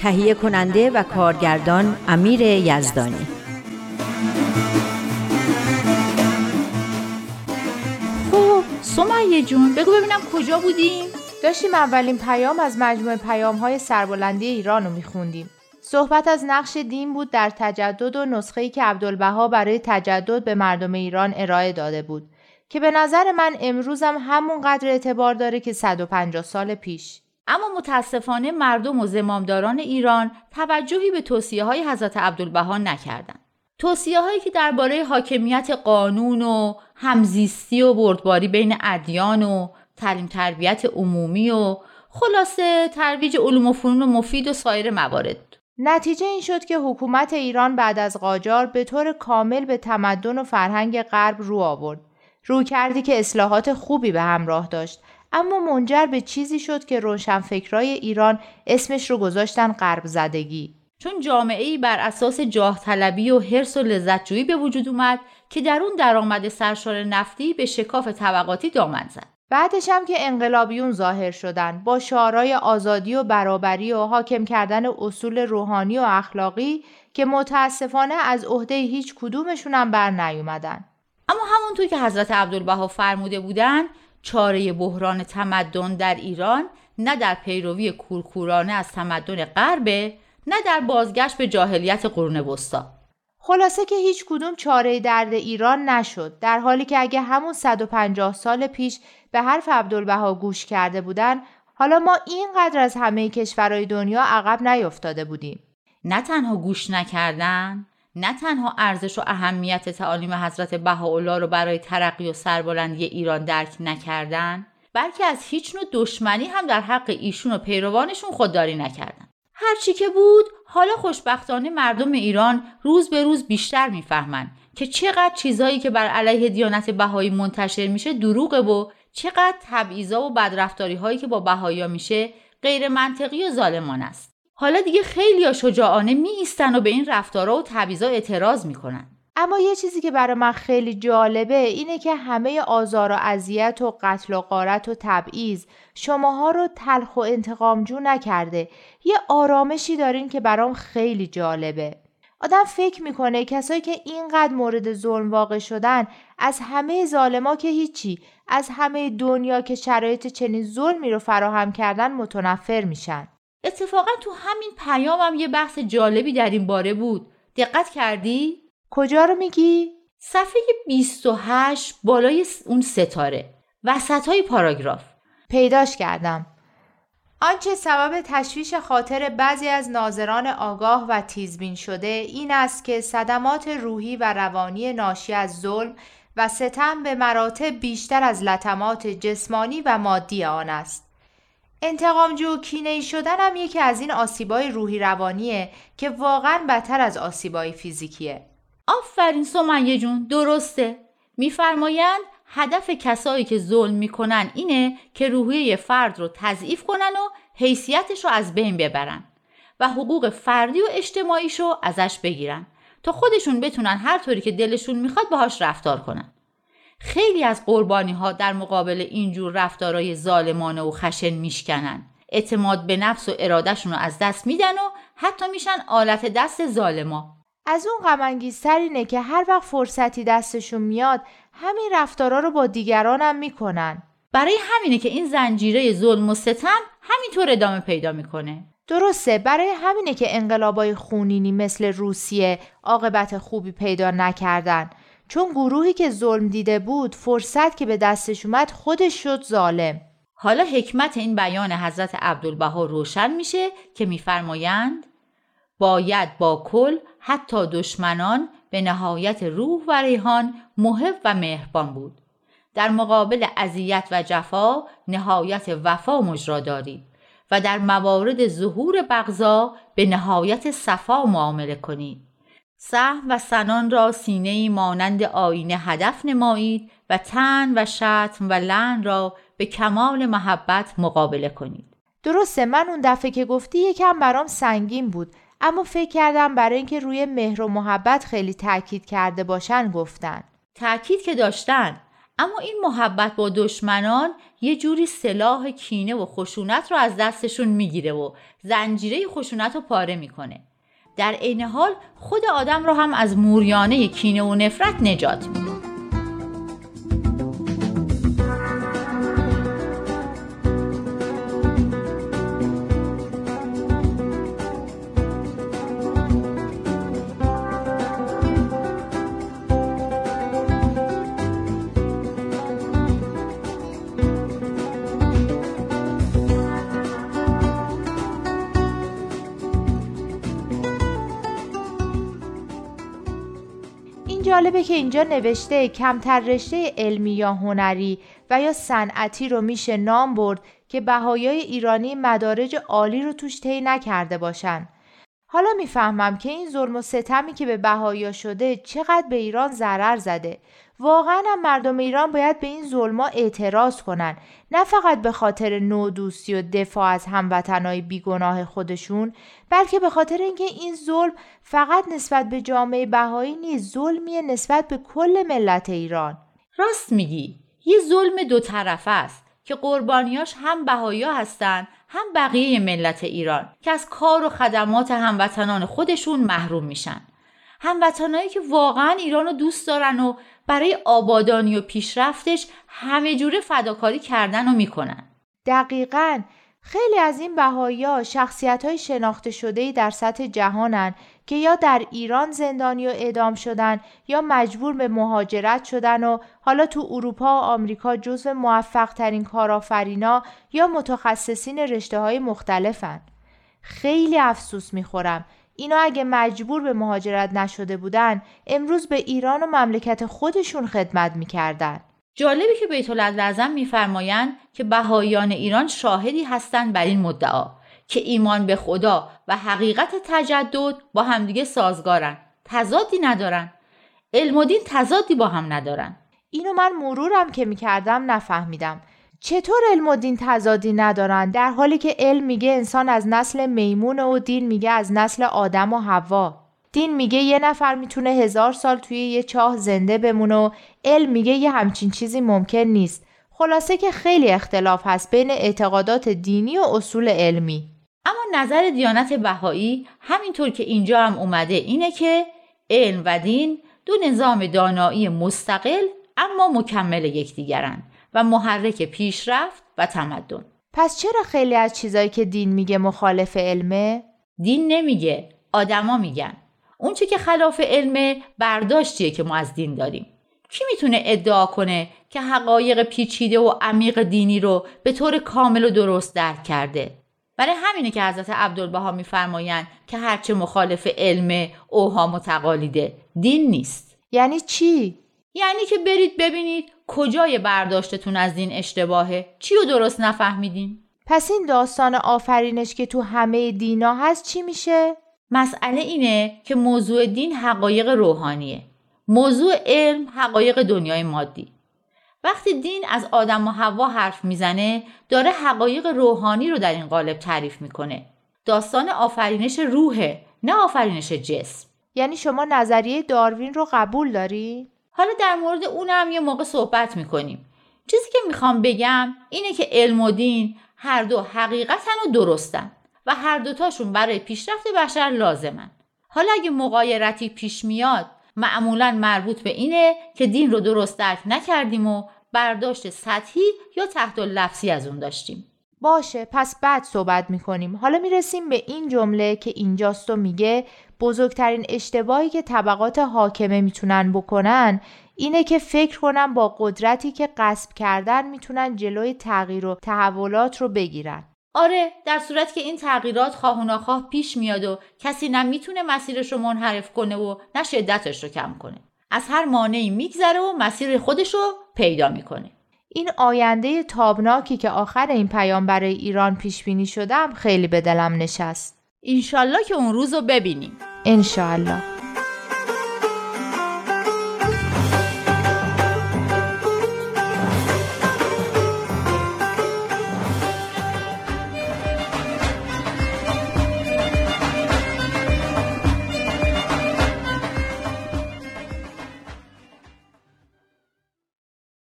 تهیه کننده و کارگردان امیر یزدانی خب سمیه جون بگو ببینم کجا بودیم داشتیم اولین پیام از مجموعه پیام های سربلندی ایران رو میخوندیم. صحبت از نقش دین بود در تجدد و نسخه‌ای که عبدالبها برای تجدد به مردم ایران ارائه داده بود که به نظر من امروزم همون قدر اعتبار داره که 150 سال پیش. اما متاسفانه مردم و زمامداران ایران توجهی به توصیه های حضرت عبدالبها نکردند. توصیه هایی که درباره حاکمیت قانون و همزیستی و بردباری بین ادیان و تعلیم تربیت عمومی و خلاصه ترویج علوم و فنون مفید و سایر موارد نتیجه این شد که حکومت ایران بعد از قاجار به طور کامل به تمدن و فرهنگ غرب رو آورد. رو کردی که اصلاحات خوبی به همراه داشت اما منجر به چیزی شد که روشنفکرای ایران اسمش رو گذاشتن غرب زدگی. چون جامعه ای بر اساس جاه طلبی و حرس و لذتجویی به وجود اومد که در اون درآمد سرشار نفتی به شکاف طبقاتی دامن زد. بعدش هم که انقلابیون ظاهر شدن با شعارهای آزادی و برابری و حاکم کردن اصول روحانی و اخلاقی که متاسفانه از عهده هیچ کدومشون هم بر نیومدن. اما همونطور که حضرت عبدالبها فرموده بودن چاره بحران تمدن در ایران نه در پیروی کورکورانه از تمدن غربه نه در بازگشت به جاهلیت قرون وسطا. خلاصه که هیچ کدوم چاره درد ایران نشد در حالی که اگه همون 150 سال پیش به حرف عبدالبها گوش کرده بودن حالا ما اینقدر از همه کشورهای دنیا عقب نیفتاده بودیم. نه تنها گوش نکردن نه تنها ارزش و اهمیت تعالیم حضرت بهاءالله رو برای ترقی و سربلندی ایران درک نکردن بلکه از هیچ نوع دشمنی هم در حق ایشون و پیروانشون خودداری نکردن. هرچی که بود حالا خوشبختانه مردم ایران روز به روز بیشتر می‌فهمن که چقدر چیزهایی که بر علیه دیانت بهایی منتشر میشه دروغه و چقدر تبعیضا و بدرفتاری هایی که با بهایی میشه غیر منطقی و ظالمان است. حالا دیگه خیلی شجاعانه می ایستن و به این رفتارها و تبعیضا اعتراض می‌کنن. اما یه چیزی که برای من خیلی جالبه اینه که همه آزار و اذیت و قتل و قارت و تبعیض شماها رو تلخ و انتقامجو نکرده. یه آرامشی دارین که برام خیلی جالبه. آدم فکر می‌کنه کسایی که اینقدر مورد ظلم واقع شدن از همه ظالما که هیچی از همه دنیا که شرایط چنین ظلمی رو فراهم کردن متنفر میشن. اتفاقا تو همین پیامم یه بحث جالبی در این باره بود. دقت کردی؟ کجا رو میگی؟ صفحه 28 بالای اون ستاره. وسط های پاراگراف. پیداش کردم. آنچه سبب تشویش خاطر بعضی از ناظران آگاه و تیزبین شده این است که صدمات روحی و روانی ناشی از ظلم و ستم به مراتب بیشتر از لطمات جسمانی و مادی آن است. انتقامجو و کینه شدن هم یکی از این آسیبای روحی روانیه که واقعا بدتر از آسیبای فیزیکیه. آفرین سمیه جون درسته. میفرمایند هدف کسایی که ظلم می‌کنن اینه که روحیه فرد رو تضعیف کنن و حیثیتش رو از بین ببرن و حقوق فردی و اجتماعیش رو ازش بگیرن تا خودشون بتونن هر طوری که دلشون می‌خواد باهاش رفتار کنن. خیلی از قربانی ها در مقابل اینجور رفتارهای ظالمانه و خشن میشکنن. اعتماد به نفس و ارادهشون رو از دست میدن و حتی میشن آلت دست ظالما. از اون غمانگیزتر اینه که هر وقت فرصتی دستشون میاد همین رفتارا رو با دیگرانم می‌کنن برای همینه که این زنجیره ظلم و ستم همینطور ادامه پیدا می‌کنه درسته برای همینه که انقلابای خونینی مثل روسیه عاقبت خوبی پیدا نکردن چون گروهی که ظلم دیده بود فرصت که به دستش اومد خودش شد ظالم. حالا حکمت این بیان حضرت عبدالبها روشن میشه که میفرمایند باید با کل حتی دشمنان به نهایت روح و ریحان محب و مهربان بود. در مقابل اذیت و جفا نهایت وفا مجرا دارید و در موارد ظهور بغضا به نهایت صفا معامله کنید. سهم و سنان را سینه مانند آینه هدف نمایید و تن و شتم و لن را به کمال محبت مقابله کنید. درسته من اون دفعه که گفتی یکم برام سنگین بود اما فکر کردم برای اینکه روی مهر و محبت خیلی تاکید کرده باشن گفتن. تاکید که داشتن اما این محبت با دشمنان یه جوری سلاح کینه و خشونت رو از دستشون می‌گیره و زنجیره خشونت رو پاره می‌کنه. در عین حال خود آدم رو هم از موریانه کینه و نفرت نجات میده. جالبه که اینجا نوشته کمتر رشته علمی یا هنری و یا صنعتی رو میشه نام برد که بهایای ایرانی مدارج عالی رو توش طی نکرده باشن. حالا می‌فهمم که این ظلم و ستمی که به بهایا شده چقدر به ایران ضرر زده واقعا مردم ایران باید به این ظلما اعتراض کنن. نه فقط به خاطر نودوستی و دفاع از هموطنهای بیگناه خودشون بلکه به خاطر اینکه این ظلم فقط نسبت به جامعه بهایی نیست ظلمیه نسبت به کل ملت ایران. راست میگی. یه ظلم دو طرفه است که قربانیاش هم بهایا هستن هم بقیه ملت ایران که از کار و خدمات هموطنان خودشون محروم میشن. هموطنایی که واقعا ایران رو دوست دارن و برای آبادانی و پیشرفتش همه جوره فداکاری کردن و می‌کنن دقیقا خیلی از این بهایی ها شخصیت های شناخته شده در سطح جهانن که یا در ایران زندانی و اعدام شدن یا مجبور به مهاجرت شدن و حالا تو اروپا و آمریکا جزو موفق ترین کارآفرینا یا متخصصین رشته های مختلفن. خیلی افسوس می‌خورم اینا اگه مجبور به مهاجرت نشده بودن امروز به ایران و مملکت خودشون خدمت می‌کردن. جالبی که بیت لازم میفرمایند که بهاییان ایران شاهدی هستند بر این مدعا که ایمان به خدا و حقیقت تجدد با همدیگه سازگارن. تضادی ندارن. علم و دین تضادی با هم ندارن. اینو من مرورم که می‌کردم نفهمیدم. چطور علم و دین تضادی ندارن؟ در حالی که علم میگه انسان از نسل میمون و دین میگه از نسل آدم و هوا دین میگه یه نفر می‌تونه هزار سال توی یه چاه زنده بمونه و علم میگه یه همچین چیزی ممکن نیست. خلاصه که خیلی اختلاف هست بین اعتقادات دینی و اصول علمی. اما نظر دیانت بهایی همینطور که اینجا هم اومده اینه که علم و دین دو نظام دانایی مستقل اما مکمل یکدیگرند و محرک پیشرفت و تمدن. پس چرا خیلی از چیزایی که دین میگه مخالف علمه؟ دین نمیگه آدما میگن. اون چی که خلاف علمه برداشتیه که ما از دین داریم. کی می‌تونه ادعا کنه که حقایق پیچیده و عمیق دینی رو به طور کامل و درست درک کرده؟ برای همینه که حضرت عبدالبها میفرمایند که هرچه مخالف علم اوها متقالیده دین نیست. یعنی چی؟ یعنی که برید ببینید کجای برداشتتون از دین اشتباهه؟ چی رو درست نفهمیدین؟ پس این داستان آفرینش که تو همه دینا هست چی میشه؟ مسئله اینه که موضوع دین حقایق روحانیه. موضوع علم حقایق دنیای مادی. وقتی دین از آدم و حوا حرف می‌زنه داره حقایق روحانی رو در این قالب تعریف می‌کنه. داستان آفرینش روحه نه آفرینش جسم. یعنی شما نظریه داروین رو قبول داری؟ حالا در مورد اونم یه موقع صحبت می‌کنیم. چیزی که می‌خوام بگم اینه که علم و دین هر دو حقیقتن و درستن و هر دوتاشون برای پیشرفت بشر لازمن. حالا اگه مقایرتی پیش میاد معمولا مربوط به اینه که دین رو درست درک نکردیم و برداشت سطحی یا تحت لفظی از اون داشتیم. باشه پس بعد صحبت می‌کنیم. حالا می‌رسیم به این جمله که اینجاست و میگه بزرگترین اشتباهی که طبقات حاکمه می‌تونن بکنن اینه که فکر کنن با قدرتی که قصب کردن می‌تونن جلوی تغییر و تحولات رو بگیرن. آره در صورت که این تغییرات خواه و ناخواه پیش میاد و کسی نه می‌تونه مسیرش رو منحرف کنه و نه شدتش رو کم کنه. از هر مانعی میگذره و مسیر خودش رو پیدا می‌کنه. این آینده تابناکی که آخر این پیام برای ایران پیش بینی شدم خیلی به دلم نشست. اینشالله که اون روز رو ببینیم. انشالله.